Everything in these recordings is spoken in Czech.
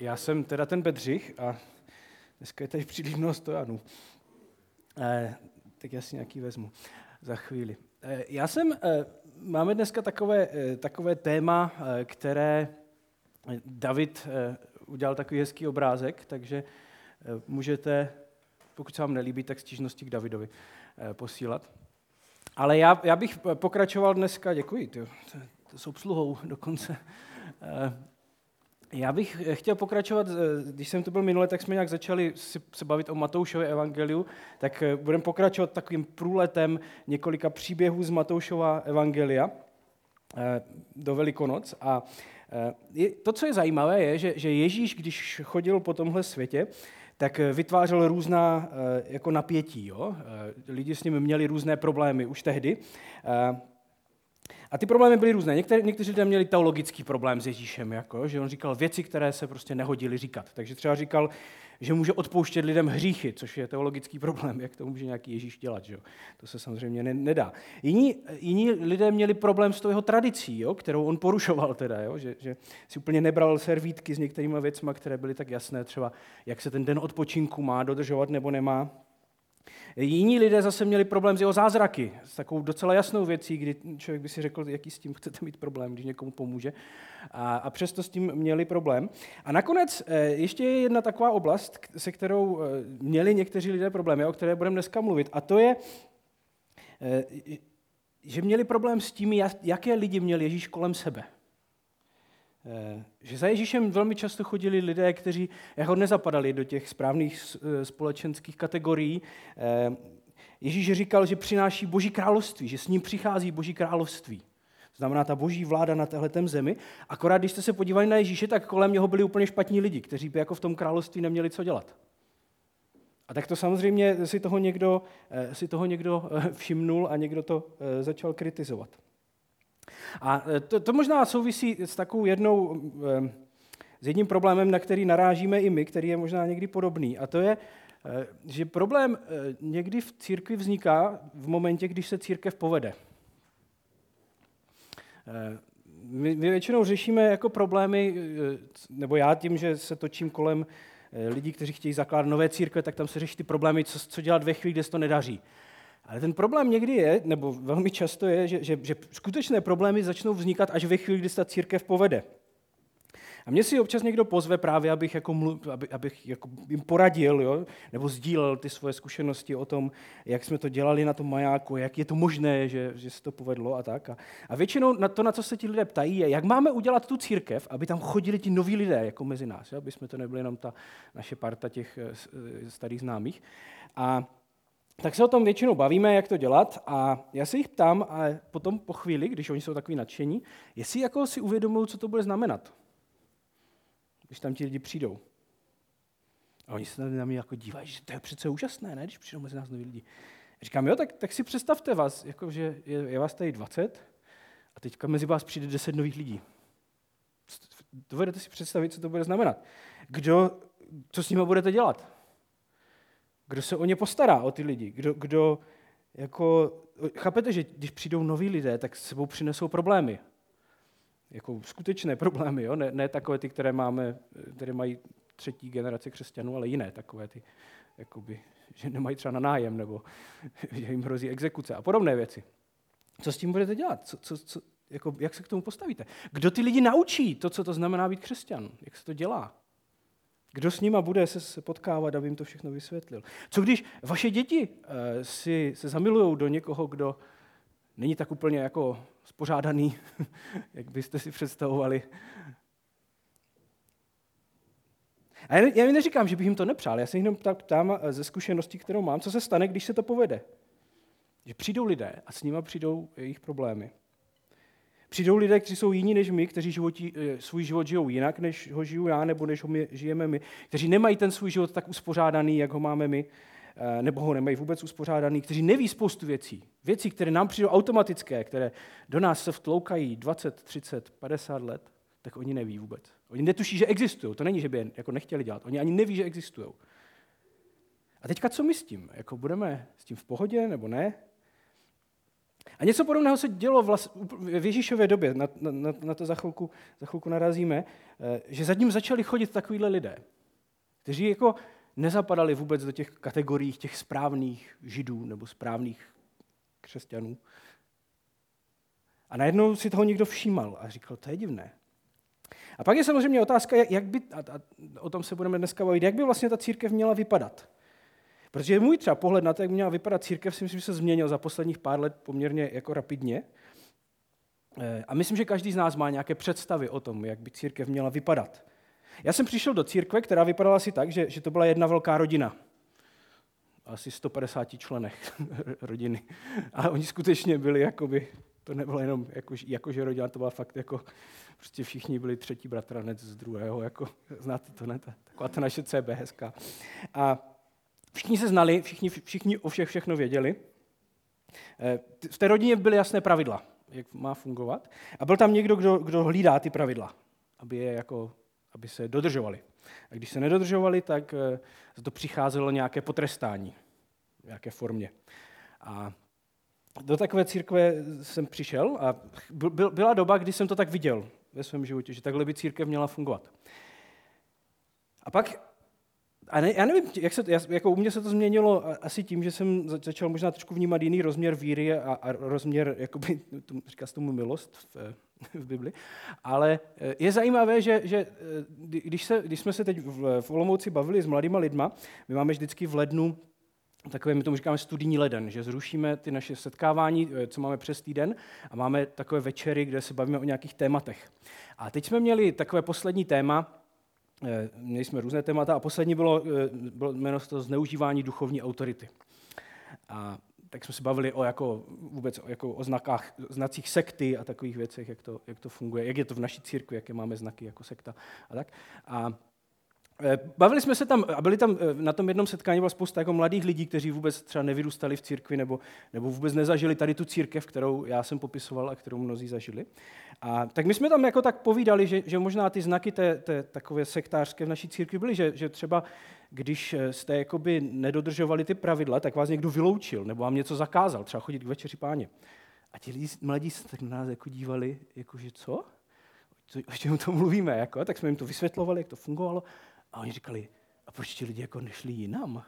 Já jsem teda ten Bedřich a dneska je tady příliš mnoho stojanů. Eh, tak já si nějaký vezmu za chvíli. Eh, já jsem, máme dneska takové, takové téma, které David udělal takový hezký obrázek, takže můžete, pokud se vám nelíbí, tak stížnosti k Davidovi posílat. Ale já, já bych pokračoval dneska, děkuji, to, to, to s obsluhou dokonce. Já bych chtěl pokračovat, eh, když jsem tu byl minule, tak jsme nějak začali se bavit o Matoušově evangeliu, tak eh, budeme pokračovat takovým průletem několika příběhů z Matoušova evangelia eh, do Velikonoc. A to, co je zajímavé, je, že, že Ježíš, když chodil po tomhle světě, tak vytvářel různá jako napětí. Jo? Lidi s ním měli různé problémy už tehdy. A ty problémy byly různé. Někteří, někteří lidé měli teologický problém s Ježíšem, jako, že on říkal věci, které se prostě nehodily říkat. Takže třeba říkal, že může odpouštět lidem hříchy, což je teologický problém, jak to může nějaký Ježíš dělat. Že? To se samozřejmě ne, nedá. Jiní, jiní lidé měli problém s tou jeho tradicí, jo? kterou on porušoval, teda, jo? Že, že si úplně nebral servítky s některými věcmi, které byly tak jasné, třeba jak se ten den odpočinku má dodržovat nebo nemá. Jiní lidé zase měli problém s jeho zázraky, s takovou docela jasnou věcí, kdy člověk by si řekl, jaký s tím chcete mít problém, když někomu pomůže. A, a přesto s tím měli problém. A nakonec eh, ještě je jedna taková oblast, se kterou eh, měli někteří lidé problémy, o které budeme dneska mluvit. A to je, eh, že měli problém s tím, jaké lidi měl Ježíš kolem sebe. Eh, že za Ježíšem velmi často chodili lidé, kteří jako nezapadali do těch správných eh, společenských kategorií. Eh, Ježíš říkal, že přináší boží království, že s ním přichází boží království. To znamená ta boží vláda na téhle zemi. Akorát, když jste se podívali na Ježíše, tak kolem něho byli úplně špatní lidi, kteří by jako v tom království neměli co dělat. A tak to samozřejmě si toho někdo, si toho někdo všimnul a někdo to začal kritizovat. A e, to, to možná souvisí s takovou jednou, e, s jedním problémem, na který narážíme i my, který je možná někdy podobný. A to je, e, že problém někdy v církvi vzniká v momentě, když se církev povede. My, většinou řešíme jako problémy, nebo já tím, že se točím kolem lidí, kteří chtějí zakládat nové církve, tak tam se řeší ty problémy, co, co dělat ve chvíli, kde se to nedaří. Ale ten problém někdy je, nebo velmi často je, že, že, že skutečné problémy začnou vznikat až ve chvíli, kdy se ta církev povede. A mě si občas někdo pozve právě, abych, jako mluv, aby, abych jako jim poradil, jo? nebo sdílel ty svoje zkušenosti o tom, jak jsme to dělali na tom majáku, jak je to možné, že, že se to povedlo a tak. A, a většinou na to, na co se ti lidé ptají, je, jak máme udělat tu církev, aby tam chodili ti noví lidé, jako mezi nás, jo? aby jsme to nebyli jenom ta naše parta těch eh, eh, starých známých. A tak se o tom většinou bavíme, jak to dělat a já se jich ptám a potom po chvíli, když oni jsou takový nadšení, jestli jako si uvědomují, co to bude znamenat, když tam ti lidi přijdou. A oni se na mě jako dívají, že to je přece úžasné, ne, když přijdou mezi nás noví lidi. A říkám, jo, tak, tak si představte vás, jako, že je, je vás tady 20 a teďka mezi vás přijde 10 nových lidí. Dovedete si představit, co to bude znamenat. Kdo, co s nimi budete dělat? Kdo se o ně postará, o ty lidi? Kdo, kdo jako, chápete, že když přijdou noví lidé, tak s sebou přinesou problémy. Jako skutečné problémy, jo? Ne, ne takové ty, které máme, které mají třetí generace křesťanů, ale jiné takové ty, jakoby, že nemají třeba na nájem, nebo že jim hrozí exekuce a podobné věci. Co s tím budete dělat? Co, co, co, jako, jak se k tomu postavíte? Kdo ty lidi naučí to, co to znamená být křesťan? Jak se to dělá? Kdo s nima bude se potkávat, aby jim to všechno vysvětlil? Co když vaše děti eh, si se zamilují do někoho, kdo není tak úplně jako spořádaný, jak byste si představovali? A já mi neříkám, že bych jim to nepřál, já se jenom tak ptám eh, ze zkušenosti, kterou mám, co se stane, když se to povede. Že přijdou lidé a s nimi přijdou jejich problémy. Přijdou lidé, kteří jsou jiní než my, kteří životí, eh, svůj život žijou jinak, než ho žiju já, nebo než ho my, žijeme my, kteří nemají ten svůj život tak uspořádaný, jak ho máme my, eh, nebo ho nemají vůbec uspořádaný, kteří neví spoustu věcí. Věcí, které nám přijdou automatické, které do nás se vtloukají 20, 30, 50 let, tak oni neví vůbec. Oni netuší, že existují. To není, že by je jako nechtěli dělat. Oni ani neví, že existují. A teďka co my s tím? Jako budeme s tím v pohodě nebo ne? A něco podobného se dělo v Ježíšově době, na, na, na to za chvilku, za chvilku narazíme, eh, že za ním začali chodit takovýhle lidé, kteří jako nezapadali vůbec do těch kategorií těch správných židů nebo správných křesťanů. A najednou si toho někdo všímal a říkal, to je divné. A pak je samozřejmě otázka, jak by, a, a o tom se budeme dneska bavit, jak by vlastně ta církev měla vypadat. Protože můj třeba pohled na to, jak měla vypadat církev, si myslím, že se změnil za posledních pár let poměrně jako rapidně. Eh, a myslím, že každý z nás má nějaké představy o tom, jak by církev měla vypadat. Já jsem přišel do církve, která vypadala asi tak, že, že to byla jedna velká rodina. Asi 150 členech rodiny. A oni skutečně byli jakoby, to nebylo jenom jako, jakože rodina, to byla fakt jako, prostě všichni byli třetí bratranec z druhého, jako, znáte to, ne? Taková ta naše CB hezká. A všichni se znali, všichni, všichni o všech všechno věděli. Eh, v té rodině byly jasné pravidla, jak má fungovat. A byl tam někdo, kdo, kdo hlídá ty pravidla, aby je jako aby se dodržovali. A když se nedodržovali, tak eh, to přicházelo nějaké potrestání v nějaké formě. A do takové církve jsem přišel a byla doba, kdy jsem to tak viděl ve svém životě, že takhle by církev měla fungovat. A pak a ne, já nevím, jak se, jako u mě se to změnilo asi tím, že jsem začal možná trošku vnímat jiný rozměr víry a, a rozměr, jakoby, říká se tomu milost v, v Bibli. Ale eh, je zajímavé, že, že eh, když, se, když jsme se teď v, v Olomouci bavili s mladýma lidma, my máme vždycky v lednu takové, my tomu říkáme studijní leden, že zrušíme ty naše setkávání, eh, co máme přes týden, a máme takové večery, kde se bavíme o nějakých tématech. A teď jsme měli takové poslední téma, Eh, měli jsme různé témata a poslední bylo, eh, bylo jméno to zneužívání duchovní autority. A tak jsme se bavili o jako, vůbec jako o znakách, znacích sekty a takových věcech, jak to, jak to funguje, jak je to v naší církvi, jaké máme znaky jako sekta a tak. A Eh, bavili jsme se tam, a byli tam eh, na tom jednom setkání byla spousta jako mladých lidí, kteří vůbec třeba nevyrůstali v církvi nebo, nebo vůbec nezažili tady tu církev, kterou já jsem popisoval a kterou mnozí zažili. A tak my jsme tam jako tak povídali, že, že možná ty znaky té, té takové sektářské v naší církvi byly, že, že třeba když eh, jste jakoby nedodržovali ty pravidla, tak vás někdo vyloučil nebo vám něco zakázal, třeba chodit k večeři páně. A ti lidi, mladí se tak na nás jako dívali, jakože co? O čem to mluvíme? Jako? Tak jsme jim to vysvětlovali, jak to fungovalo. A oni říkali, a proč ti lidi jako nešli jinam?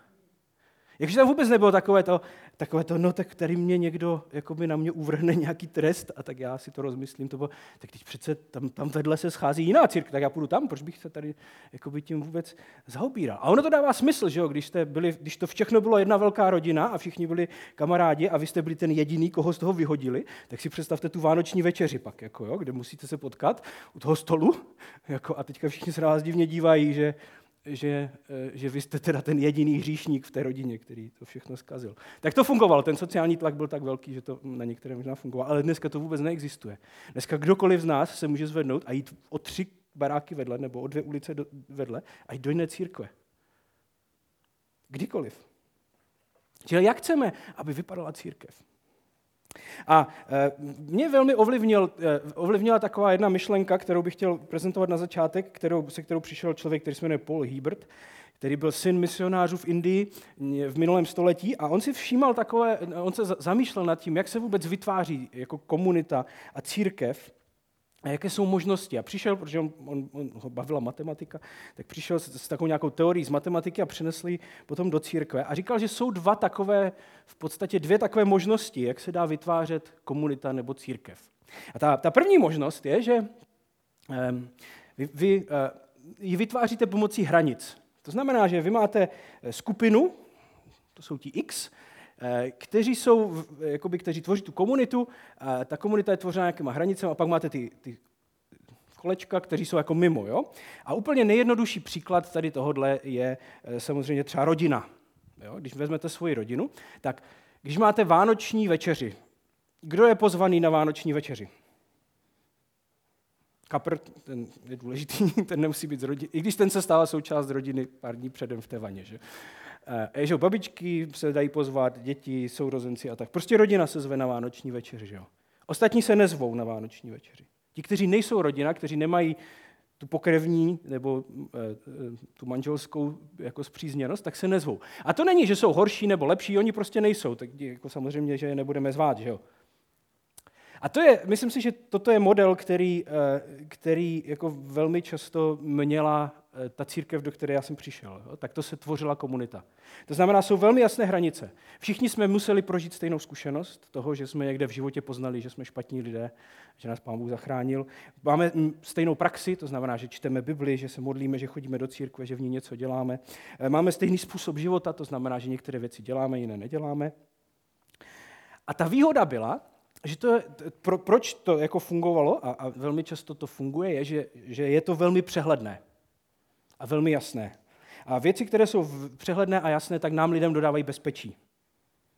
Jakže tam vůbec nebylo takové to, takové to, no tak tady mě někdo jakoby na mě uvrhne nějaký trest a tak já si to rozmyslím, to bylo, tak teď přece tam, tam vedle se schází jiná církev, tak já půjdu tam, proč bych se tady jakoby tím vůbec zaobíral. A ono to dává smysl, že jo, když, jste byli, když to všechno bylo jedna velká rodina a všichni byli kamarádi a vy jste byli ten jediný, koho z toho vyhodili, tak si představte tu vánoční večeři pak, jako jo, kde musíte se potkat u toho stolu jako, a teďka všichni se na vás divně dívají, že že, eh, že vy jste teda ten jediný hříšník v té rodině, který to všechno zkazil. Tak to fungovalo, ten sociální tlak byl tak velký, že to na některé možná fungovalo, ale dneska to vůbec neexistuje. Dneska kdokoliv z nás se může zvednout a jít o tři baráky vedle nebo o dvě ulice do, vedle a jít do jiné církve. Kdykoliv. Čili jak chceme, aby vypadala církev? A e, mě velmi ovlivnil, e, ovlivnila taková jedna myšlenka, kterou bych chtěl prezentovat na začátek, kterou, se kterou přišel člověk, který se jmenuje Paul Hebert, který byl syn misionářů v Indii v minulém století. A on si všímal takové, on se zamýšlel nad tím, jak se vůbec vytváří jako komunita a církev a jaké jsou možnosti. A přišel, protože on, on, on ho bavila matematika, tak přišel s, s takovou nějakou teorií z matematiky a přinesl ji potom do církve. A říkal, že jsou dva takové, v podstatě dvě takové možnosti, jak se dá vytvářet komunita nebo církev. A ta, ta první možnost je, že um, vy, vy uh, ji vytváříte pomocí hranic. To znamená, že vy máte eh, skupinu, to jsou ti X, Eh, kteří jsou, jakoby, kteří tvoří tu komunitu, ta komunita je tvořena nějakýma hranicemi a pak máte ty, ty kolečka, kteří jsou jako mimo. Jo? A úplně nejjednodušší příklad tady tohohle je eh, samozřejmě třeba rodina. Jo? Když vezmete svoji rodinu, tak když máte vánoční večeři, kdo je pozvaný na vánoční večeři? Kapr, ten je důležitý, ten nemusí být z rodiny, i když ten se stává součást rodiny pár dní předem v té vaně. Že? E, že babičky se dají pozvat, děti, sourozenci a tak. Prostě rodina se zve na vánoční večeři. Že jo? Ostatní se nezvou na vánoční večeři. Ti, kteří nejsou rodina, kteří nemají tu pokrevní nebo e, tu manželskou jako zpřízněnost, tak se nezvou. A to není, že jsou horší nebo lepší, oni prostě nejsou. Tak jako samozřejmě, že je nebudeme zvát, že jo? A to je, myslím si, že toto je model, který, eh, který jako velmi často měla eh, ta církev, do které já jsem přišel. Tak to se tvořila komunita. To znamená, jsou velmi jasné hranice. Všichni jsme museli prožít stejnou zkušenost toho, že jsme někde v životě poznali, že jsme špatní lidé, že nás Pán Bůh zachránil. Máme stejnou praxi, to znamená, že čteme Bibli, že se modlíme, že chodíme do církve, že v ní něco děláme. Eh, máme stejný způsob života, to znamená, že některé věci děláme, jiné neděláme. A ta výhoda byla, že to, pro, proč to jako fungovalo, a, a velmi často to funguje, je, že, že je to velmi přehledné a velmi jasné. A věci, které jsou přehledné a jasné, tak nám lidem dodávají bezpečí.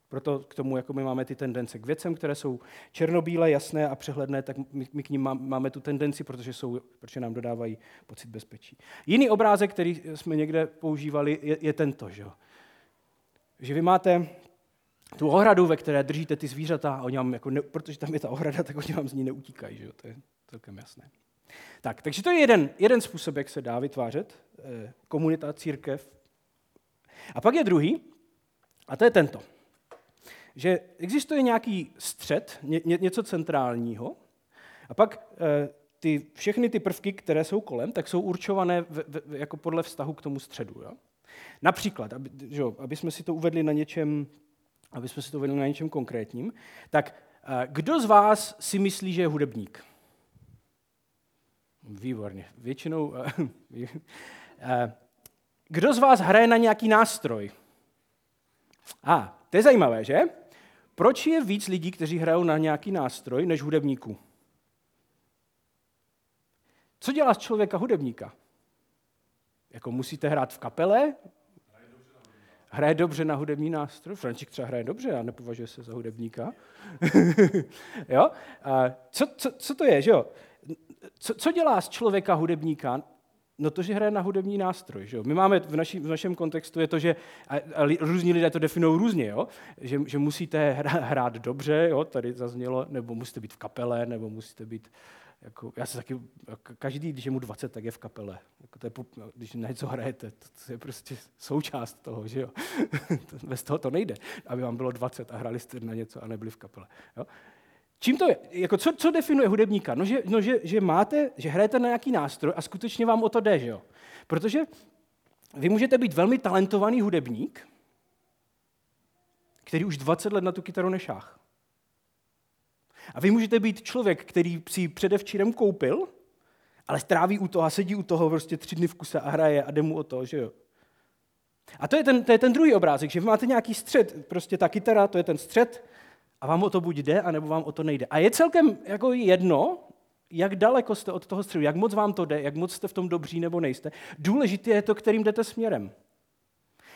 Proto k tomu jako my máme ty tendence k věcem, které jsou černobílé, jasné a přehledné, tak my, my k ním máme tu tendenci, protože, jsou, protože nám dodávají pocit bezpečí. Jiný obrázek, který jsme někde používali, je, je tento. Že? že vy máte tu ohradu, ve které držíte ty zvířata, a oni vám jako ne, protože tam je ta ohrada, tak oni vám z ní neutíkají, že to je celkem jasné. Tak, takže to je jeden, jeden způsob, jak se dá vytvářet eh, komunita, církev. A pak je druhý, a to je tento. Že existuje nějaký střed, ně, ně, něco centrálního, a pak eh, ty, všechny ty prvky, které jsou kolem, tak jsou určované v, v, jako podle vztahu k tomu středu. Jo? Například, aby, že, aby jsme si to uvedli na něčem aby jsme si to vedli na něčem konkrétním, tak eh, kdo z vás si myslí, že je hudebník? Výborně. Většinou... Eh, eh, kdo z vás hraje na nějaký nástroj? A, ah, to je zajímavé, že? Proč je víc lidí, kteří hrajou na nějaký nástroj, než hudebníků? Co dělá z člověka hudebníka? Jako musíte hrát v kapele, hraje dobře na hudební nástroj. Frančík třeba hraje dobře, a nepovažuje se za hudebníka. jo? A co, co, co to je, že jo? Co, co dělá z člověka hudebníka? No to, že hraje na hudební nástroj. Že jo? My máme v, naši, v našem kontextu je to, že a, a různí lidé to definují různě, jo? Že, že musíte hrát dobře, jo? tady zaznělo, nebo musíte být v kapele, nebo musíte být jako, já se taky, každý, když je mu 20, tak je v kapele. Jako to je, když na něco hrajete, to, to je prostě součást toho, že jo. Bez toho to nejde, aby vám bylo 20 a hrali jste na něco a nebyli v kapele. Jo? Čím to je? Jako co, co definuje hudebníka? No, že, no že, že, máte, že hrajete na nějaký nástroj a skutečně vám o to jde, že jo. Protože vy můžete být velmi talentovaný hudebník, který už 20 let na tu kytaru nešách. A vy můžete být člověk, který si předevčírem koupil, ale stráví u toho a sedí u toho prostě tři dny v kuse a hraje a jde mu o to, že jo. A to je, ten, to je ten druhý obrázek, že vy máte nějaký střed, prostě ta kytara, to je ten střed a vám o to buď jde, anebo vám o to nejde. A je celkem jako jedno, jak daleko jste od toho středu, jak moc vám to jde, jak moc jste v tom dobří nebo nejste. Důležité je to, kterým jdete směrem.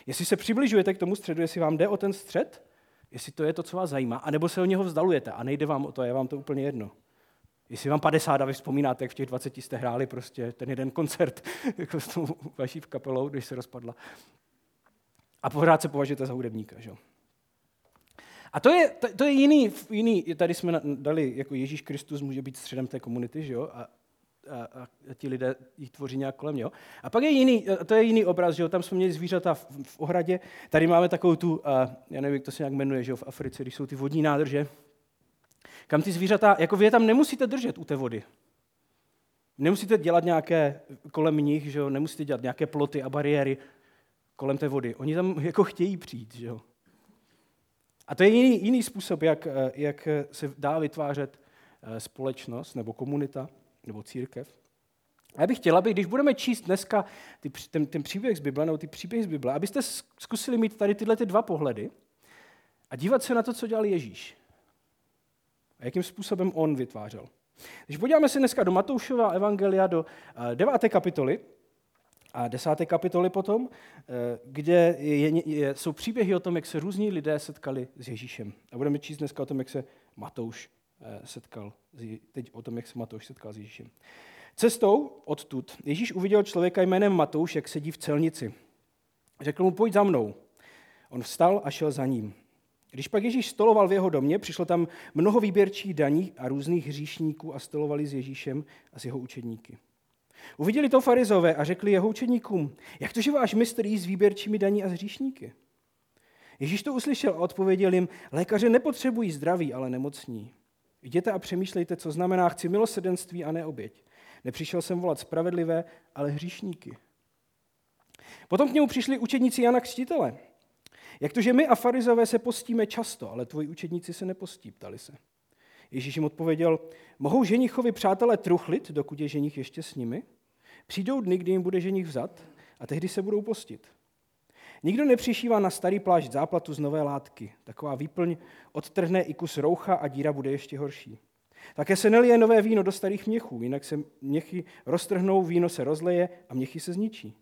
Jestli se přibližujete k tomu středu, jestli vám jde o ten střed, jestli to je to, co vás zajímá, anebo se o něho vzdalujete a nejde vám o to, je vám to úplně jedno. Jestli vám 50 a vy vzpomínáte, jak v těch 20 jste hráli prostě ten jeden koncert jako s tou vaší kapelou, když se rozpadla. A pořád se považujete za hudebníka. Že? A to je, to je jiný, jiný, tady jsme dali, jako Ježíš Kristus může být středem té komunity, že jo? A a, a ti lidé jich tvoří nějak kolem něho. A pak je jiný, to je jiný obraz, že jo? tam jsme měli zvířata v, v ohradě, tady máme takovou tu, a, já nevím, jak to se nějak jmenuje, že jo? v Africe, když jsou ty vodní nádrže, kam ty zvířata, jako vy je tam nemusíte držet u té vody. Nemusíte dělat nějaké kolem nich, že jo? nemusíte dělat nějaké ploty a bariéry kolem té vody. Oni tam jako chtějí přijít. Že jo? A to je jiný, jiný způsob, jak, jak se dá vytvářet eh, společnost nebo komunita nebo církev. A já bych chtěla, aby když budeme číst dneska ty, ten, ten příběh z Bible, nebo ty příběhy z Bible, abyste zkusili mít tady tyhle ty dva pohledy a dívat se na to, co dělal Ježíš. A jakým způsobem on vytvářel. Když podíváme se dneska do Matoušova evangelia, do eh, deváté kapitoly, a desáté kapitoly potom, eh, kde je, je, jsou příběhy o tom, jak se různí lidé setkali s Ježíšem. A budeme číst dneska o tom, jak se Matouš Eh, setkal, teď o tom, jak se Matouš setkal s Ježíšem. Cestou odtud Ježíš uviděl člověka jménem Matouš, jak sedí v celnici. Řekl mu, pojď za mnou. On vstal a šel za ním. Když pak Ježíš stoloval v jeho domě, přišlo tam mnoho výběrčích daní a různých hříšníků a stolovali s Ježíšem a s jeho učedníky. Uviděli to farizové a řekli jeho učedníkům, jak to, že váš mistr jí s výběrčími daní a s hříšníky? Ježíš to uslyšel a odpověděl jim, lékaře nepotřebují zdraví, ale nemocní. Jděte a přemýšlejte, co znamená chci milosedenství a ne oběť. Nepřišel jsem volat spravedlivé, ale hříšníky. Potom k němu přišli učedníci Jana Křtitele. Jak to, že my a farizové se postíme často, ale tvoji učedníci se nepostí, ptali se. Ježíš jim odpověděl, mohou ženichovi přátelé truchlit, dokud je ženich ještě s nimi? Přijdou dny, kdy jim bude ženich vzat a tehdy se budou postit. Nikdo nepřišívá na starý plášť záplatu z nové látky. Taková výplň odtrhne i kus roucha a díra bude ještě horší. Také se nelije nové víno do starých měchů, jinak se měchy roztrhnou, víno se rozleje a měchy se zničí.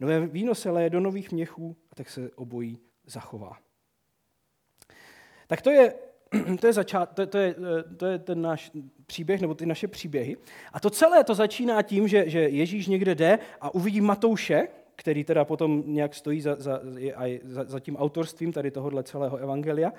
Nové víno se leje do nových měchů a tak se obojí zachová. Tak to je, to je, začát, to, to, je, to je ten náš příběh, nebo ty naše příběhy. A to celé to začíná tím, že, že Ježíš někde jde a uvidí Matouše, který teda potom nějak stojí za, za, za, za tím autorstvím tady tohohle celého evangelia.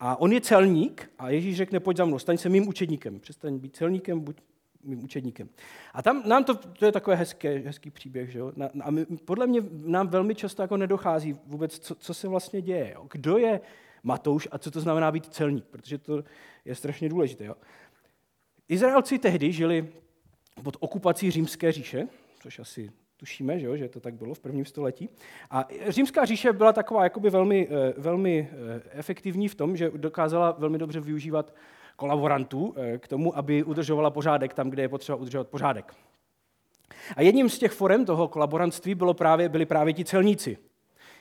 A on je celník a Ježíš řekne, pojď za mnou, staň se mým učedníkem. Přestaň být celníkem, buď mým učedníkem. A tam nám to, to je takové hezké, hezký příběh, že jo? A my, podle mě nám velmi často jako nedochází vůbec, co, co se vlastně děje. Jo? Kdo je Matouš a co to znamená být celník, protože to je strašně důležité. Jo? Izraelci tehdy žili pod okupací římské říše, což asi tušíme, že, jo, že to tak bylo v prvním století. A římská říše byla taková jakoby velmi, eh, velmi eh, efektivní v tom, že dokázala velmi dobře využívat kolaborantů eh, k tomu, aby udržovala pořádek tam, kde je potřeba udržovat pořádek. A jedním z těch forem toho kolaborantství bylo právě, byli právě ti celníci,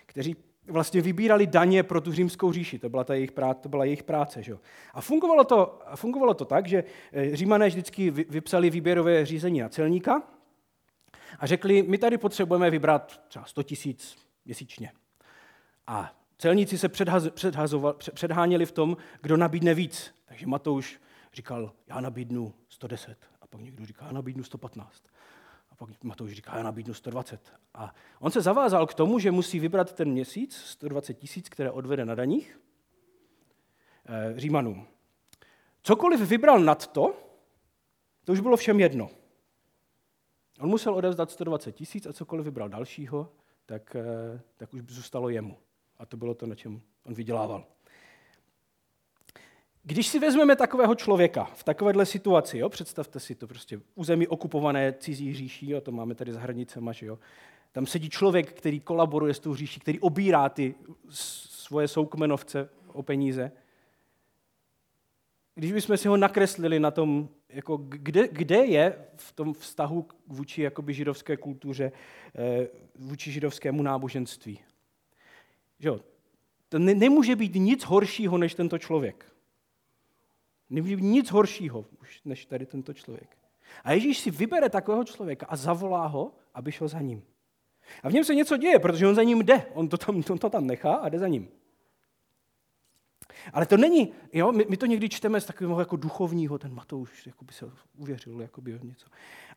kteří vlastně vybírali daně pro tu římskou říši. To byla, ta jejich, práce, to byla jejich práce. Že? A fungovalo to, fungovalo to tak, že římané vždycky vypsali výběrové řízení na celníka, a řekli, my tady potřebujeme vybrat třeba 100 tisíc měsíčně. A celníci se předháněli v tom, kdo nabídne víc. Takže Matouš říkal, já nabídnu 110. A pak někdo říká, já nabídnu 115. Pak Matouš říká, já nabídnu 120. A on se zavázal k tomu, že musí vybrat ten měsíc 120 tisíc, které odvede na daních eh, Římanům. Cokoliv vybral nad to, to už bylo všem jedno. On musel odevzdat 120 tisíc a cokoliv vybral dalšího, tak, eh, tak už zůstalo jemu. A to bylo to, na čem on vydělával. Když si vezmeme takového člověka v takovéhle situaci, jo, představte si to prostě území okupované cizí říší, a to máme tady za hranicema, že jo, tam sedí člověk, který kolaboruje s tou říší, který obírá ty svoje soukmenovce o peníze. Když bychom si ho nakreslili na tom jako kde, kde je v tom vztahu vůči jakoby židovské kultuře, eh, vůči židovskému náboženství. Že jo? To ne, nemůže být nic horšího než tento člověk. Nemůže být nic horšího než tady tento člověk. A Ježíš si vybere takového člověka a zavolá ho, aby šel za ním. A v něm se něco děje, protože on za ním jde. On to tam, on to tam nechá a jde za ním. Ale to není, jo, my, my to někdy čteme z takového jako duchovního, ten Matouš jako by se uvěřil jako by něco.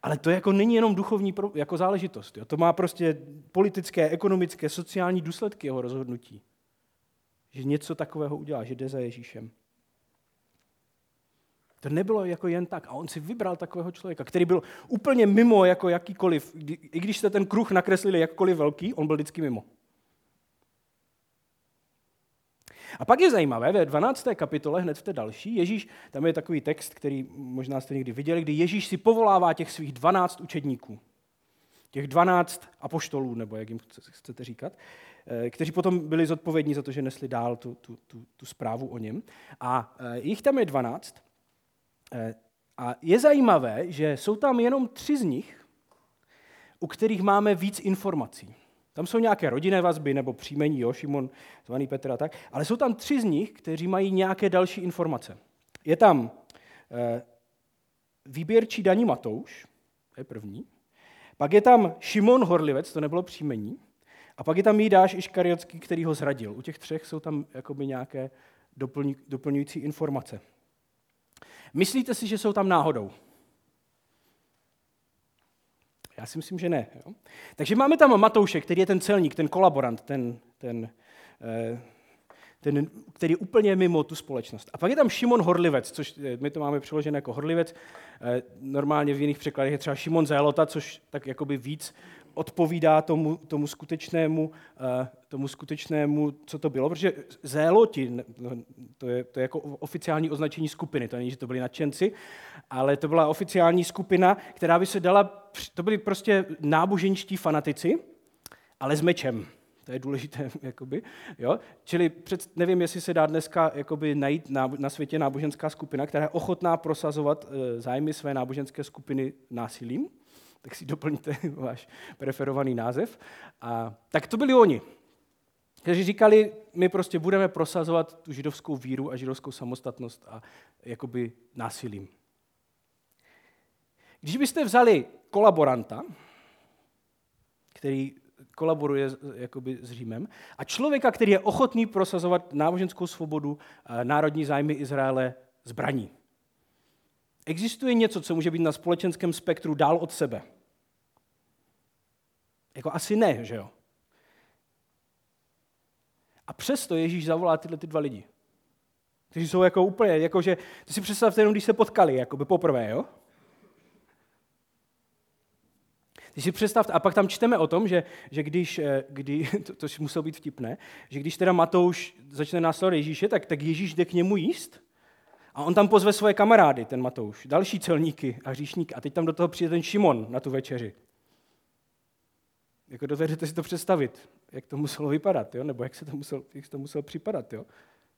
Ale to jako není jenom duchovní pro, jako záležitost. Jo. To má prostě politické, ekonomické, sociální důsledky jeho rozhodnutí. Že něco takového udělá, že jde za Ježíšem. To nebylo jako jen tak. A on si vybral takového člověka, který byl úplně mimo jako jakýkoliv. I když jste ten kruh nakreslili jakkoliv velký, on byl vždycky mimo. A pak je zajímavé, ve 12. kapitole, hned v té další, Ježíš, tam je takový text, který možná jste někdy viděli, kdy Ježíš si povolává těch svých 12 učedníků, těch 12 apoštolů, nebo jak jim chcete říkat, eh, kteří potom byli zodpovědní za to, že nesli dál tu, tu, tu, tu zprávu o něm. A eh, jich tam je 12. Eh, a je zajímavé, že jsou tam jenom tři z nich, u kterých máme víc informací. Tam jsou nějaké rodinné vazby nebo příjmení, jo, Šimon, zvaný Petr a tak, ale jsou tam tři z nich, kteří mají nějaké další informace. Je tam eh, výběrčí daní Matouš, to je první, pak je tam Šimon Horlivec, to nebylo příjmení, a pak je tam Jídáš Iškariotský, který ho zradil. U těch třech jsou tam jakoby nějaké doplňující informace. Myslíte si, že jsou tam náhodou? Já si myslím, že ne. Jo? Takže máme tam Matouše, který je ten celník, ten kolaborant, ten, ten, eh, ten, který je úplně mimo tu společnost. A pak je tam Šimon Horlivec, což eh, my to máme přeložené jako Horlivec. Eh, normálně v jiných překladech je třeba Šimon Zélota, což tak jakoby víc odpovídá tomu, tomu, skutečnému, eh, tomu skutečnému, co to bylo, protože zéloti, no, to je, to je jako oficiální označení skupiny, to není, že to byli nadšenci, ale to byla oficiální skupina, která by se dala, to byli prostě náboženští fanatici, ale s mečem. To je důležité, jakoby, jo? Čili před, nevím, jestli se dá dneska jakoby, najít na, na světě náboženská skupina, která je ochotná prosazovat e, zájmy své náboženské skupiny násilím, tak si doplňte váš preferovaný název. A, tak to byli oni, kteří říkali, my prostě budeme prosazovat tu židovskou víru a židovskou samostatnost a jakoby násilím. Když byste vzali kolaboranta, který kolaboruje jakoby s Římem, a člověka, který je ochotný prosazovat náboženskou svobodu, národní zájmy Izraele zbraní. Existuje něco, co může být na společenském spektru dál od sebe? Jako asi ne, že jo? A přesto Ježíš zavolá tyhle ty dva lidi, kteří jsou jako úplně, jako že, to si představte jenom, když se potkali, jako by poprvé, jo? Když si představte, a pak tam čteme o tom, že, že když, eh, kdy, to, to muselo být vtipné, že když teda Matouš začne následovat Ježíše, tak, tak Ježíš jde k němu jíst a on tam pozve svoje kamarády, ten Matouš, další celníky a hříšníky. A teď tam do toho přijde ten Šimon na tu večeři. Jako dovedete si to představit, jak to muselo vypadat, jo? nebo jak se to muselo, jak se to muselo připadat. Jo?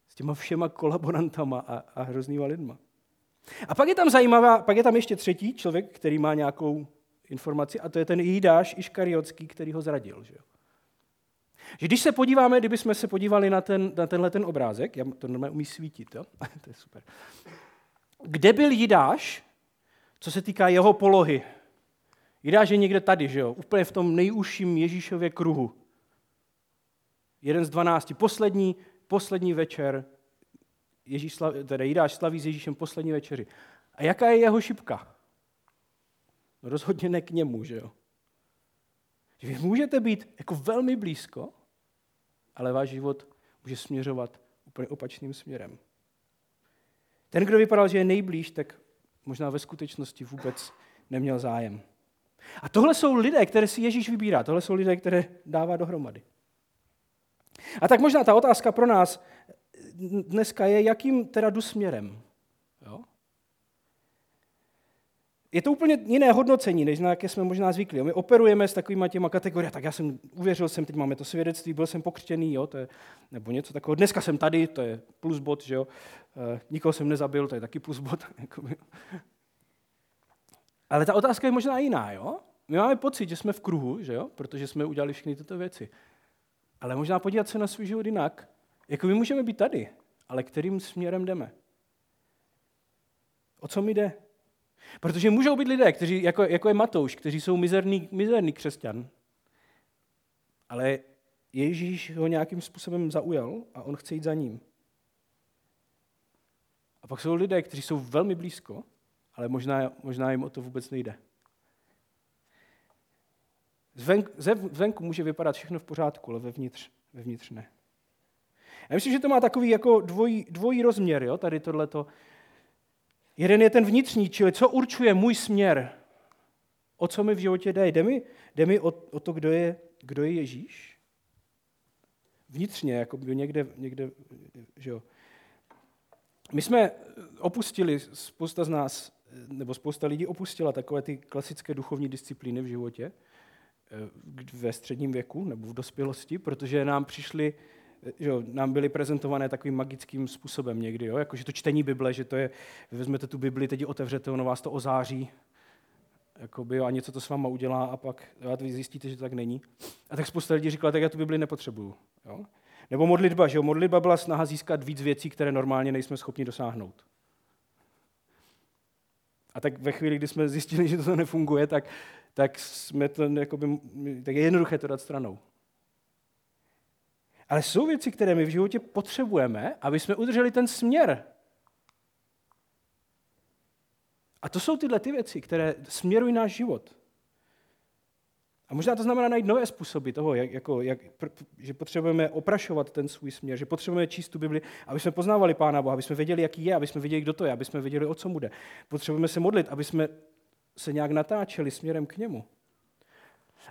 S těma všema kolaborantama a, a hroznýma lidma. A pak je tam zajímavá, pak je tam ještě třetí člověk, který má nějakou informaci, a to je ten Jidáš Iškariotský, který ho zradil. Že, jo? Že když se podíváme, kdybychom se podívali na, ten, na tenhle ten obrázek, já to normálně umí svítit, jo? to je super. Kde byl Jidáš, co se týká jeho polohy? Jidáš je někde tady, že jo? úplně v tom nejužším Ježíšově kruhu. Jeden z dvanácti, poslední, poslední večer, Ježíš, teda Jidáš slaví s Ježíšem poslední večeři. A jaká je jeho šipka? No rozhodně ne k němu, že jo? Vy můžete být jako velmi blízko, ale váš život může směřovat úplně opačným směrem. Ten, kdo vypadal, že je nejblíž, tak možná ve skutečnosti vůbec neměl zájem. A tohle jsou lidé, které si Ježíš vybírá. Tohle jsou lidé, které dává dohromady. A tak možná ta otázka pro nás dneska je, jakým teda jdu směrem. Jo? Je to úplně jiné hodnocení, než na jaké jsme možná zvyklí. My operujeme s takovými těma kategoriemi, tak já jsem uvěřil jsem, teď máme to svědectví, byl jsem pokřtěný, jo, to je, nebo něco takového. Dneska jsem tady, to je plus bod, že jo. E, nikoho jsem nezabil, to je taky plus bod. Ale ta otázka je možná jiná, jo? My máme pocit, že jsme v kruhu, že jo? protože jsme udělali všechny tyto věci. Ale možná podívat se na svůj život jinak. Jako my můžeme být tady, ale kterým směrem jdeme? O co mi jde? Protože můžou být lidé, kteří, jako, jako je Matouš, kteří jsou mizerný, mizerný křesťan, ale Ježíš ho nějakým způsobem zaujal a on chce jít za ním. A pak jsou lidé, kteří jsou velmi blízko, ale možná, možná jim o to vůbec nejde. Zvenku, zvenku může vypadat všechno v pořádku, ale vevnitř, vevnitř ne. Já myslím, že to má takový jako dvojí, dvojí rozměr, jo, tady tohleto. Jeden je ten vnitřní, čili co určuje můj směr, o co mi v životě jde. Jde mi, jde mi o, o to, kdo je, kdo je Ježíš? Vnitřně, jako by někde, někde že jo. My jsme opustili, spousta z nás, nebo spousta lidí opustila takové ty klasické duchovní disciplíny v životě eh, ve středním věku nebo v dospělosti, protože nám přišli že jo, nám byly prezentované takovým magickým způsobem někdy, jo? Jako, že to čtení Bible, že to je, vy vezmete tu Bibli, teď ji otevřete, ono vás to ozáří, jakoby, a něco to s váma udělá a pak jo, vy zjistíte, že to tak není. A tak spousta lidí říkala, tak já tu Bibli nepotřebuju. Jo? Nebo modlitba, že jo? Modlitba byla snaha získat víc věcí, které normálně nejsme schopni dosáhnout. A tak ve chvíli, kdy jsme zjistili, že to nefunguje, tak, tak, jsme to, jakoby, tak je jednoduché to dát stranou. Ale jsou věci, které my v životě potřebujeme, aby jsme udrželi ten směr. A to jsou tyhle ty věci, které směrují náš život. A možná to znamená najít nové způsoby toho, jak, jako, jak, že potřebujeme oprašovat ten svůj směr, že potřebujeme číst tu Bibli, aby jsme poznávali Pána Boha, aby jsme věděli, jaký je, aby jsme věděli, kdo to je, aby jsme věděli, o co mu jde. Potřebujeme se modlit, aby jsme se nějak natáčeli směrem k němu.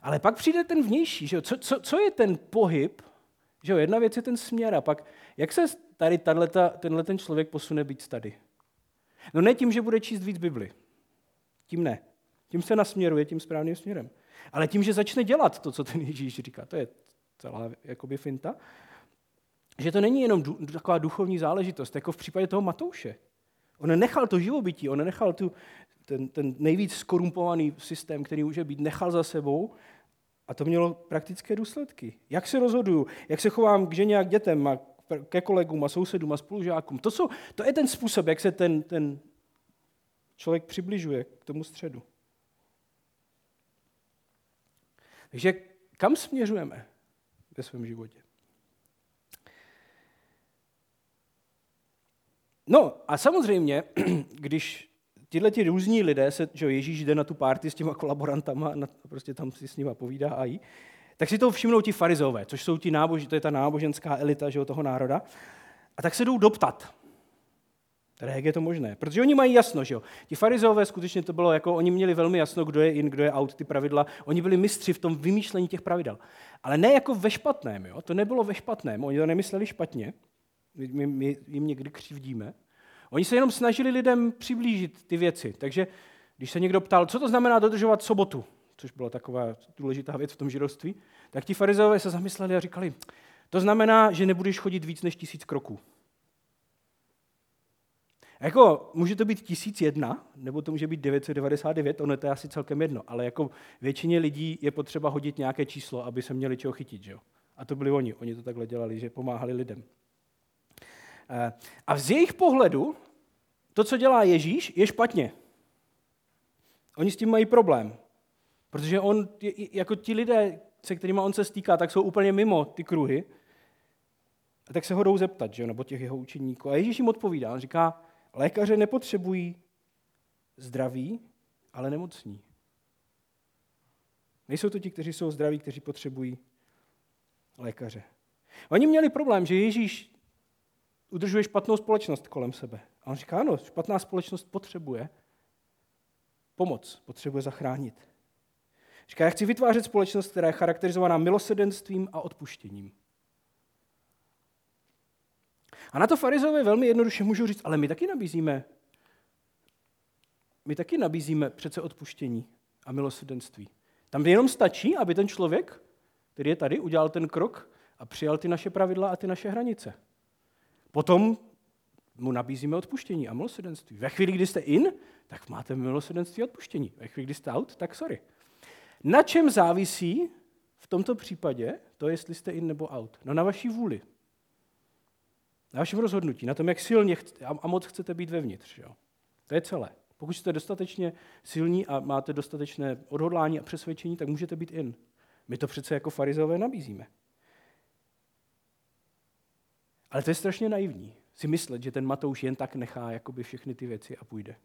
Ale pak přijde ten vnější, že jo? Co, co, co je ten pohyb? Že jo? Jedna věc je ten směr a pak, jak se tady tato, tenhle ten člověk posune být tady? No ne tím, že bude číst víc Bibli. Tím ne. Tím se nasměruje tím správným směrem. Ale tím, že začne dělat to, co ten Ježíš říká, to je celá jakoby finta, že to není jenom taková duchovní záležitost, jako v případě toho Matouše. On nechal to živobytí, on nechal tu, ten, ten nejvíc skorumpovaný systém, který může být, nechal za sebou a to mělo praktické důsledky. Jak se rozhoduju, jak se chovám k ženě a k dětem a ke kolegům a sousedům a spolužákům. To, jsou, to je ten způsob, jak se ten, ten člověk přibližuje k tomu středu. Takže kam směřujeme ve svém životě? No a samozřejmě, když tyhle ti různí lidé, se, že Ježíš jde na tu párty s těma kolaborantama, na, prostě tam si s nima povídá a jí, tak si to všimnou ti farizové, což jsou ti nábož, to je ta náboženská elita že, toho národa. A tak se jdou doptat. Teda jak je to možné? Protože oni mají jasno, že jo. Ti farizové skutečně to bylo jako, oni měli velmi jasno, kdo je in, kdo je out, ty pravidla. Oni byli mistři v tom vymýšlení těch pravidel. Ale ne jako ve špatném, jo. To nebylo ve špatném, oni to nemysleli špatně. My, my jim někdy křivdíme. Oni se jenom snažili lidem přiblížit ty věci. Takže když se někdo ptal, co to znamená dodržovat sobotu, což byla taková důležitá věc v tom židovství, tak ti farizové se zamysleli a říkali, to znamená, že nebudeš chodit víc než tisíc kroků. Jako, může to být 1001, nebo to může být 999, ono to je asi celkem jedno, ale jako většině lidí je potřeba hodit nějaké číslo, aby se měli čeho chytit. Že jo? A to byli oni, oni to takhle dělali, že pomáhali lidem. Eh, a z jejich pohledu to, co dělá Ježíš, je špatně. Oni s tím mají problém. Protože on, jako ti lidé, se kterými on se stýká, tak jsou úplně mimo ty kruhy. A tak se ho jdou zeptat, že, nebo těch jeho učeníků. A Ježíš jim odpovídá, on říká, lékaře nepotřebují zdraví, ale nemocní. Nejsou to ti, kteří jsou zdraví, kteří potřebují lékaře. Oni měli problém, že Ježíš udržuje špatnou společnost kolem sebe. A on říká, ano, špatná společnost potřebuje pomoc, potřebuje zachránit. Říká, já chci vytvářet společnost, která je charakterizovaná milosedenstvím a odpuštěním. A na to farizové velmi jednoduše můžou říct, ale my taky nabízíme, my taky nabízíme přece odpuštění a milosedenství. Tam jenom stačí, aby ten člověk, který je tady, udělal ten krok a přijal ty naše pravidla a ty naše hranice. Potom mu nabízíme odpuštění a milosedenství. Ve chvíli, kdy jste in, tak máte milosedenství a odpuštění. Ve chvíli, kdy jste out, tak sorry. Na čem závisí v tomto případě to, jestli jste in nebo out? No na vaší vůli. Na vašem rozhodnutí, na tom, jak silně a moc chcete být vevnitř. Jo? To je celé. Pokud jste dostatečně silní a máte dostatečné odhodlání a přesvědčení, tak můžete být in. My to přece jako farizové nabízíme. Ale to je strašně naivní si myslet, že ten Matouš jen tak nechá jakoby všechny ty věci a půjde.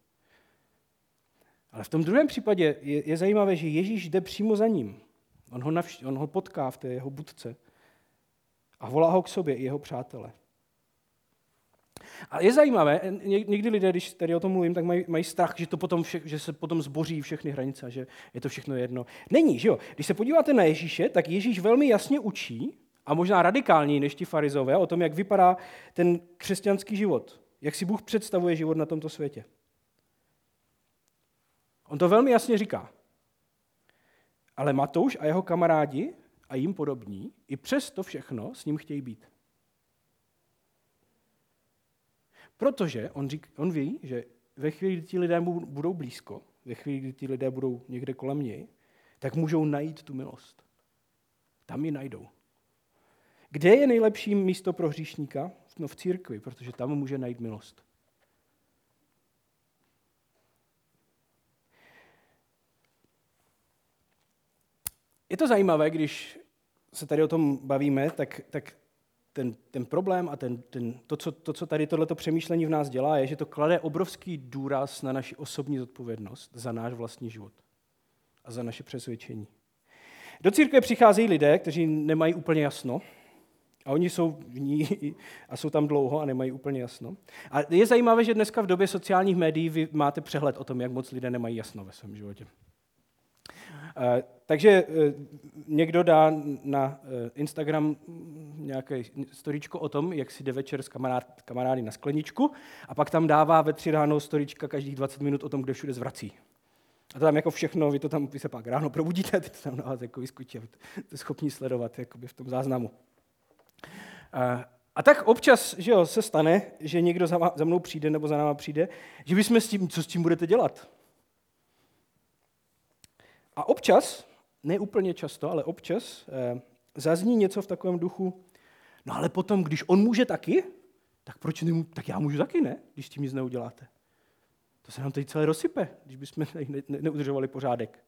Ale v tom druhém případě je, je zajímavé, že Ježíš jde přímo za ním. On ho, navš- on ho potká v té jeho budce a volá ho k sobě i jeho přátele. A je zajímavé, někdy lidé, když tady o tom mluvím, tak mají, mají strach, že, to potom vše, že se potom zboří všechny hranice, že je to všechno jedno. Není, že jo? Když se podíváte na Ježíše, tak Ježíš velmi jasně učí, a možná radikálněji než ti farizové, o tom, jak vypadá ten křesťanský život. Jak si Bůh představuje život na tomto světě. On to velmi jasně říká. Ale Matouš a jeho kamarádi a jim podobní i přes to všechno s ním chtějí být. Protože on, řík, on ví, že ve chvíli, kdy ti lidé budou blízko, ve chvíli, kdy ti lidé budou někde kolem něj, tak můžou najít tu milost. Tam ji najdou. Kde je nejlepší místo pro hříšníka? No v církvi, protože tam může najít milost. Je to zajímavé, když se tady o tom bavíme, tak, tak ten, ten problém a ten, ten, to, co, to, co tady tohleto přemýšlení v nás dělá, je, že to klade obrovský důraz na naši osobní zodpovědnost za náš vlastní život a za naše přesvědčení. Do církve přicházejí lidé, kteří nemají úplně jasno, a oni jsou v ní a jsou tam dlouho a nemají úplně jasno. A je zajímavé, že dneska v době sociálních médií vy máte přehled o tom, jak moc lidé nemají jasno ve svém životě. Eh, takže eh, někdo dá na eh, Instagram nějaké storičko o tom, jak si jde večer s kamarád, kamarády na skleničku a pak tam dává ve tři ráno storička každých 20 minut o tom, kde všude zvrací. A to tam jako všechno, vy to tam, vy se pak ráno probudíte, ty to tam na vás jako vyskočí, vy to schopni sledovat jakoby v tom záznamu. A tak občas že jo, se stane, že někdo za, za mnou přijde nebo za náma přijde, že bychom s tím, co s tím budete dělat? A občas, ne úplně často, ale občas, eh, zazní něco v takovém duchu, no ale potom, když on může taky, tak proč nemů- tak já můžu taky, ne? Když tím nic neuděláte. To se nám tady celé rozsype, když bychom tady ne- ne- neudržovali pořádek.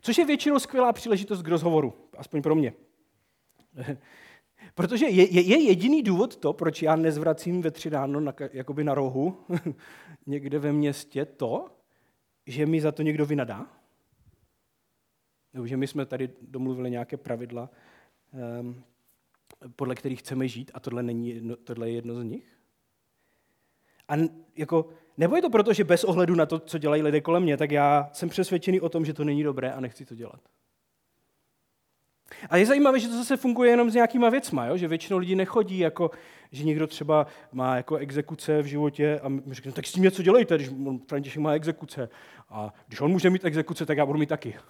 Což je většinou skvělá příležitost k rozhovoru, aspoň pro mě. Protože je, je, je jediný důvod to, proč já nezvracím ve tři ráno na, jakoby na rohu někde ve městě to, že mi za to někdo vynadá? Nebo že my jsme tady domluvili nějaké pravidla, um, podle kterých chceme žít a tohle, není jedno, tohle je jedno z nich? A jako, nebo je to proto, že bez ohledu na to, co dělají lidé kolem mě, tak já jsem přesvědčený o tom, že to není dobré a nechci to dělat. A je zajímavé, že to zase funguje jenom s nějakýma věcma, jo? že většinou lidi nechodí, jako, že někdo třeba má jako exekuce v životě a my řekneme, tak s tím něco dělejte, když František má exekuce. A když on může mít exekuce, tak já budu mít taky.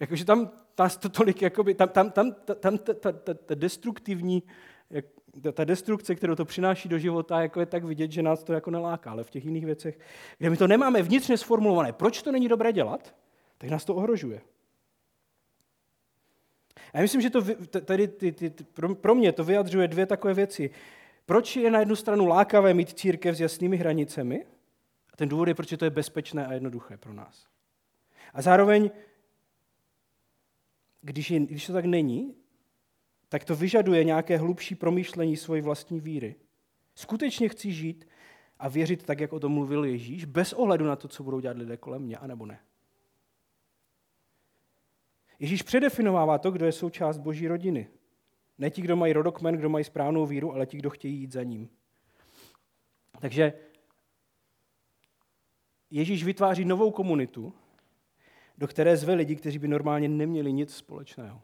Jakože tam ta, to tolik, jakoby, tam, tam, tam, tam ta, ta, ta, ta destruktivní, jak, ta, ta destrukce, kterou to přináší do života, jako je tak vidět, že nás to jako neláká, ale v těch jiných věcech, kde my to nemáme vnitřně sformulované, proč to není dobré dělat, tak nás to ohrožuje. A já myslím, že to tady ty, ty, pro mě to vyjadřuje dvě takové věci. Proč je na jednu stranu lákavé mít církev s jasnými hranicemi? A ten důvod je, proč to je bezpečné a jednoduché pro nás. A zároveň, když, je, když to tak není, tak to vyžaduje nějaké hlubší promýšlení svojí vlastní víry. Skutečně chci žít a věřit tak, jak o tom mluvil Ježíš, bez ohledu na to, co budou dělat lidé kolem mě, anebo ne. Ježíš předefinovává to, kdo je součást boží rodiny. Ne ti, kdo mají rodokmen, kdo mají správnou víru, ale ti, kdo chtějí jít za ním. Takže Ježíš vytváří novou komunitu, do které zve lidi, kteří by normálně neměli nic společného.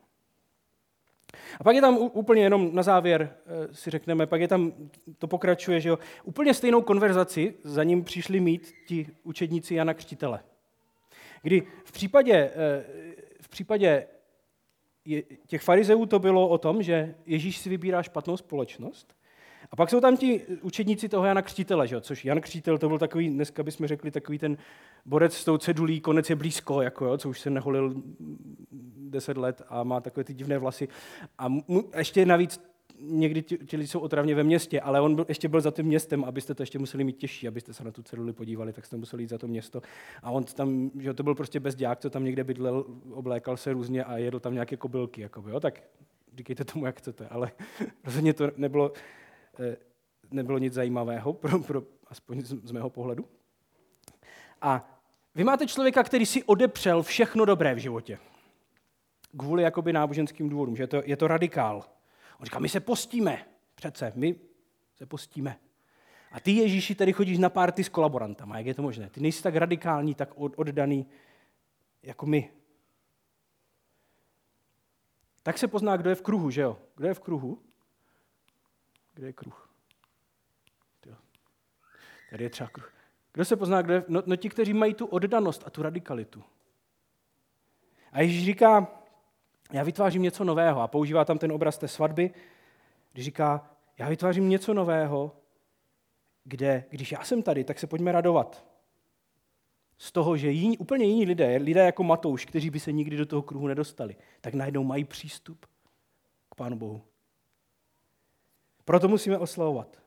A pak je tam úplně jenom na závěr eh, si řekneme, pak je tam, to pokračuje, že jo, úplně stejnou konverzaci za ním přišli mít ti učedníci Jana Křtitele. Kdy v případě eh, případě těch farizeů to bylo o tom, že Ježíš si vybírá špatnou společnost. A pak jsou tam ti učedníci toho Jana Křtitele, že? což Jan Křtitel to byl takový, dneska bychom řekli, takový ten borec s tou cedulí, konec je blízko, jako, jo, co už se neholil deset let a má takové ty divné vlasy. A mu, ještě navíc někdy ti, ti lidi jsou otravně ve městě, ale on byl, ještě byl za tím městem, abyste to ještě museli mít těžší, abyste se na tu ceduli podívali, tak jste museli jít za to město. A on tam, že to byl prostě bezďák, co tam někde bydlel, oblékal se různě a jedl tam nějaké kobylky, jako, jo, tak říkejte tomu, jak chcete, ale rozhodně to nebylo, eh, nebylo nic zajímavého, pro, pro, aspoň z, z mého pohledu. A vy máte člověka, který si odepřel všechno dobré v životě. Kvůli jakoby náboženským důvodům, že je to, je to radikál. On říká, my se postíme. Přece, my se postíme. A ty, Ježíši, tady chodíš na párty s kolaborantama. Jak je to možné? Ty nejsi tak radikální, tak oddaný jako my. Tak se pozná, kdo je v kruhu, že jo? Kdo je v kruhu? Kde je kruh? Tady je třeba kruh. Kdo se pozná, kdo je? No, no ti, kteří mají tu oddanost a tu radikalitu. A Ježíš říká, já vytvářím něco nového a používá tam ten obraz té svatby, když říká, já vytvářím něco nového, kde, když já jsem tady, tak se pojďme radovat. Z toho, že jiní, úplně jiní lidé, lidé jako Matouš, kteří by se nikdy do toho kruhu nedostali, tak najednou mají přístup k Pánu Bohu. Proto musíme oslavovat.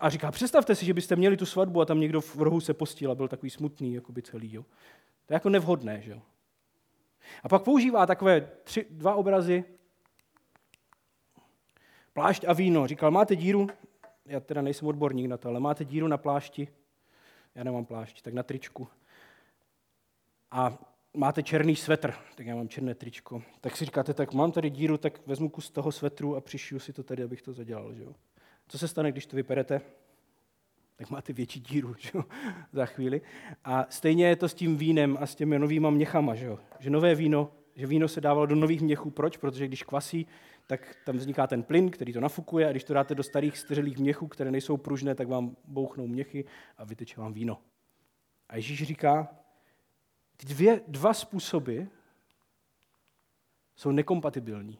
A říká, představte si, že byste měli tu svatbu a tam někdo v rohu se postil a byl takový smutný, jako by celý. Jo? To je jako nevhodné, že jo? A pak používá takové tři, dva obrazy. Plášť a víno. Říkal, máte díru, já teda nejsem odborník na to, ale máte díru na plášti, já nemám plášť, tak na tričku. a máte černý svetr, tak já mám černé tričko, tak si říkáte, tak mám tady díru, tak vezmu kus toho svetru a přišiju si to tady, abych to zadělal. Že jo? Co se stane, když to vyperete? Tak máte větší díru že jo? za chvíli. A stejně je to s tím vínem a s těmi novýma měchama. Že, jo? že nové víno, že víno se dávalo do nových měchů. Proč? Protože když kvasí, tak tam vzniká ten plyn, který to nafukuje a když to dáte do starých střelých měchů, které nejsou pružné, tak vám bouchnou měchy a vyteče vám víno. A Ježíš říká, ty dvě, dva způsoby jsou nekompatibilní.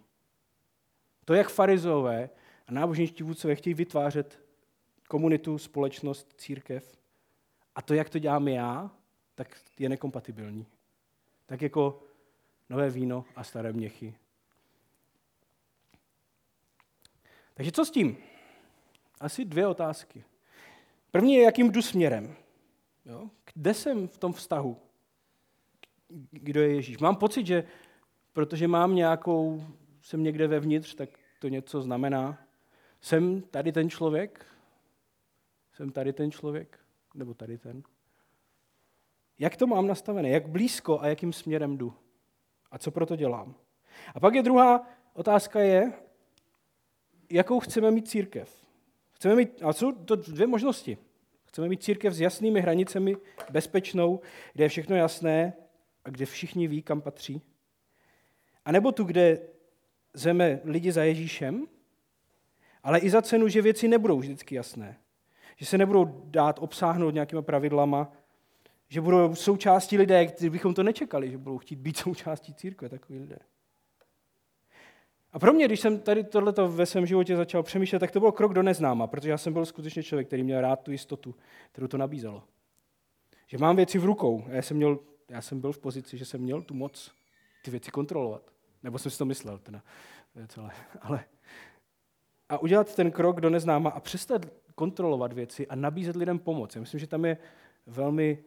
To, jak farizové a náboženští vůdcové chtějí vytvářet komunitu, společnost, církev, a to, jak to dělám já, tak je nekompatibilní. Tak jako nové víno a staré měchy. Takže co s tím? Asi dvě otázky. První je, jakým jdu směrem. Jo? Kde jsem v tom vztahu? Kdo je Ježíš? Mám pocit, že protože mám nějakou, jsem někde vevnitř, tak to něco znamená. Jsem tady ten člověk? Jsem tady ten člověk? Nebo tady ten? Jak to mám nastavené? Jak blízko a jakým směrem jdu? A co proto dělám? A pak je druhá otázka je, jakou chceme mít církev. Chceme mít, a jsou to dvě možnosti. Chceme mít církev s jasnými hranicemi, bezpečnou, kde je všechno jasné a kde všichni ví, kam patří. A nebo tu, kde zeme lidi za Ježíšem, ale i za cenu, že věci nebudou vždycky jasné. Že se nebudou dát obsáhnout nějakýma pravidlama, že budou součástí lidé, bychom to nečekali, že budou chtít být součástí církve, takový lidé. A pro mě, když jsem tady tohleto ve svém životě začal přemýšlet, tak to byl krok do neznáma, protože já jsem byl skutečně člověk, který měl rád tu jistotu, kterou to nabízelo. Že mám věci v rukou. Já jsem, měl, já jsem byl v pozici, že jsem měl tu moc ty věci kontrolovat. Nebo jsem si to myslel, teda. Celé. Ale a udělat ten krok do neznáma a přestat kontrolovat věci a nabízet lidem pomoc. Já myslím, že tam je velmi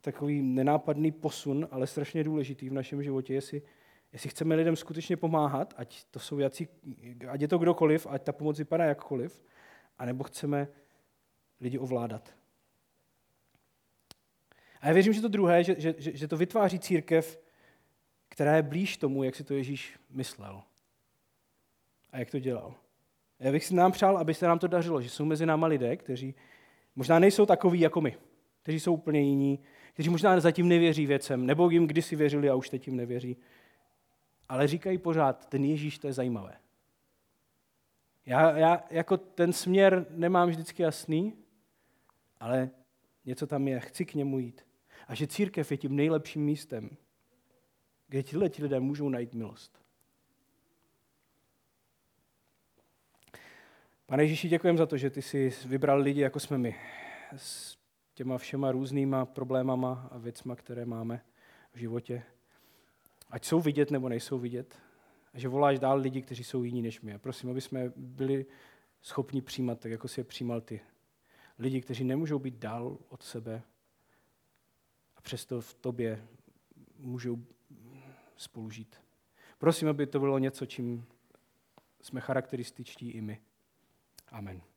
takový nenápadný posun, ale strašně důležitý v našem životě, jestli Jestli chceme lidem skutečně pomáhat, ať, to jsou jací, ať je to kdokoliv, ať ta pomoc vypadá jakkoliv, anebo chceme lidi ovládat. A já věřím, že to druhé, že, že, že to vytváří církev, která je blíž tomu, jak si to Ježíš myslel. A jak to dělal. Já bych si nám přál, aby se nám to dařilo, že jsou mezi náma lidé, kteří možná nejsou takový jako my, kteří jsou úplně jiní, kteří možná zatím nevěří věcem, nebo jim kdysi věřili a už teď jim nevěří ale říkají pořád, ten Ježíš, to je zajímavé. Já, já jako ten směr nemám vždycky jasný, ale něco tam je, chci k němu jít. A že církev je tím nejlepším místem, kde ti lidé můžou najít milost. Pane Ježíši, děkujeme za to, že ty jsi vybral lidi, jako jsme my, s těma všema různýma problémama a věcma, které máme v životě. Ať jsou vidět nebo nejsou vidět. A že voláš dál lidi, kteří jsou jiní než my. A prosím, aby jsme byli schopni přijímat tak, jako si je přijímal ty. Lidi, kteří nemůžou být dál od sebe a přesto v tobě můžou spolužít. Prosím, aby to bylo něco, čím jsme charakterističtí i my. Amen.